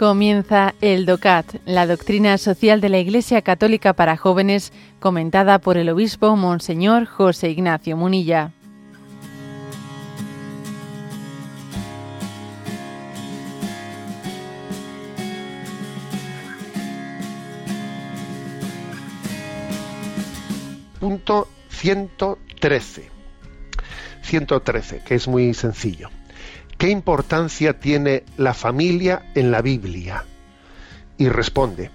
Comienza el DOCAT, la doctrina social de la Iglesia Católica para jóvenes, comentada por el obispo Monseñor José Ignacio Munilla. Punto 113. 113, que es muy sencillo. ¿Qué importancia tiene la familia en la Biblia? Y responde,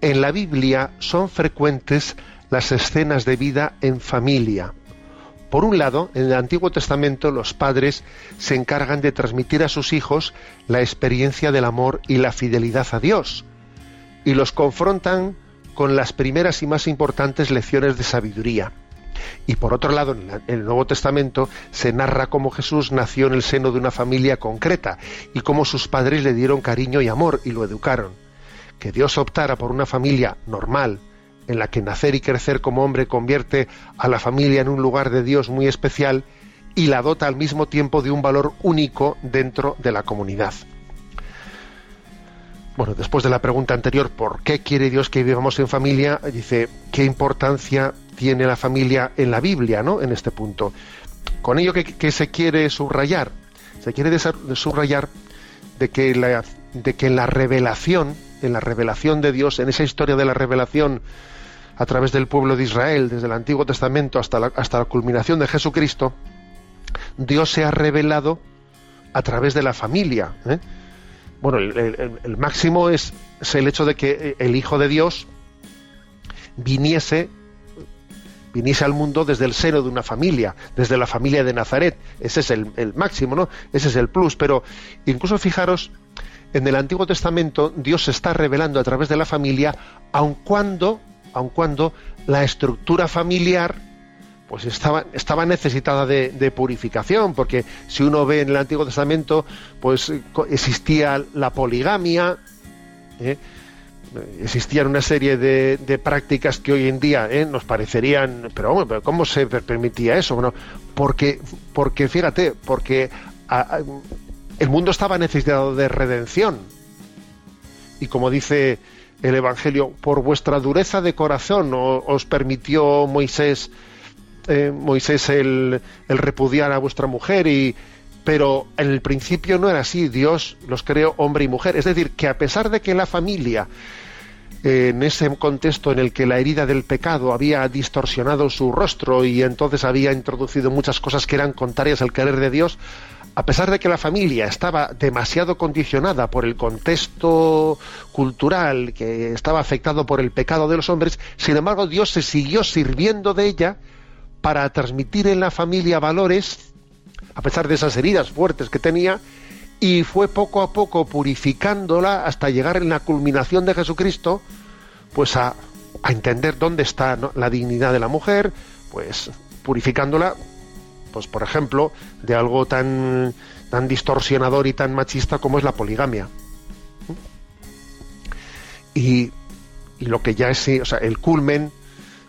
en la Biblia son frecuentes las escenas de vida en familia. Por un lado, en el Antiguo Testamento los padres se encargan de transmitir a sus hijos la experiencia del amor y la fidelidad a Dios, y los confrontan con las primeras y más importantes lecciones de sabiduría. Y por otro lado, en, el Nuevo Testamento se narra cómo Jesús nació en el seno de una familia concreta y cómo sus padres le dieron cariño y amor y lo educaron. Que Dios optara por una familia normal, en la que nacer y crecer como hombre convierte a la familia en un lugar de Dios muy especial y la dota al mismo tiempo de un valor único dentro de la comunidad. Bueno, después de la pregunta anterior, ¿por qué quiere Dios que vivamos en familia? Dice, ¿qué importancia tiene la familia en la Biblia, ¿no? En este punto. Con ello que, se quiere subrayar, se quiere subrayar de que de que la revelación, en la revelación de Dios, en esa historia de la revelación a través del pueblo de Israel, desde el Antiguo Testamento hasta la, hasta la culminación de Jesucristo, Dios se ha revelado a través de la familia. ¿eh? Bueno, el, máximo es, es, el hecho de que el Hijo de Dios viniese viniese al mundo desde el seno de una familia, desde la familia de Nazaret. Ese es el, máximo, ¿no? Ese es el plus. Pero incluso fijaros, en el Antiguo Testamento Dios se está revelando a través de la familia, aun cuando, aun cuando la estructura familiar pues estaba, necesitada de, purificación, porque si uno ve en el Antiguo Testamento, pues existía la poligamia, ¿eh? Existían una serie de, prácticas que hoy en día ¿eh? nos parecerían, pero, ¿cómo se permitía eso? Bueno, porque, porque fíjate, porque el mundo estaba necesitado de redención. Y como dice el Evangelio, por vuestra dureza de corazón os permitió Moisés, eh, Moisés el, el repudiar a vuestra mujer y, pero en el principio no era así, Dios los creó hombre y mujer. Es decir, que a pesar de que la familia, eh, en ese contexto en el que la herida del pecado había distorsionado su rostro y entonces había introducido muchas cosas que eran contrarias al querer de Dios, a pesar de que la familia estaba demasiado condicionada por el contexto cultural, que estaba afectado por el pecado de los hombres, sin embargo Dios se siguió sirviendo de ella para transmitir en la familia valores a pesar de esas heridas fuertes que tenía, y fue poco a poco purificándola hasta llegar en la culminación de Jesucristo, pues a, entender dónde está la dignidad de la mujer, pues purificándola, pues por ejemplo, de algo tan, tan distorsionador y tan machista como es la poligamia. Y, y lo que ya es, o sea, el culmen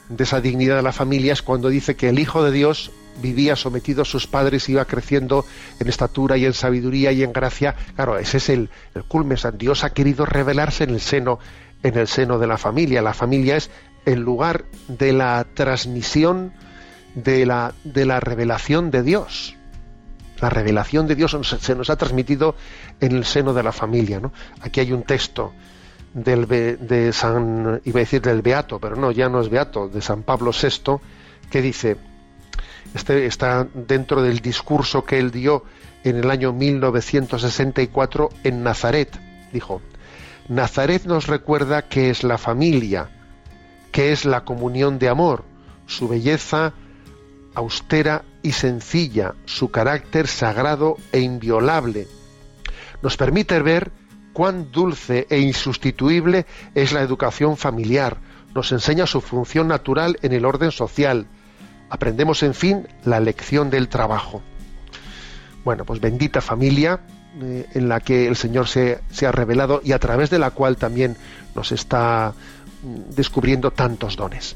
de esa dignidad de la familia es cuando dice que el Hijo de Dios vivía sometido a sus padres, iba creciendo en estatura y en sabiduría y en gracia. Claro, ese es el, el culmen. Dios ha querido revelarse en el seno, en el seno de la familia. La familia es el lugar de la transmisión de la, de la revelación de Dios. La revelación de Dios se nos ha transmitido en el seno de la familia. Aquí hay un texto del, de San, iba a decir del Beato, pero no, ya no es Beato, de San Pablo VI, que dice, este está dentro del discurso que él dio en el año 1964 en Nazaret. Dijo, Nazaret nos recuerda que es la familia, que es la comunión de amor, su belleza austera y sencilla, su carácter sagrado e inviolable. Nos permite ver cuán dulce e insustituible es la educación familiar, nos enseña su función natural en el orden social, Aprendemos, en fin, la lección del trabajo. Bueno, pues bendita familia eh, en la que el Señor se, ha revelado y a través de la cual también nos está mm, descubriendo tantos dones.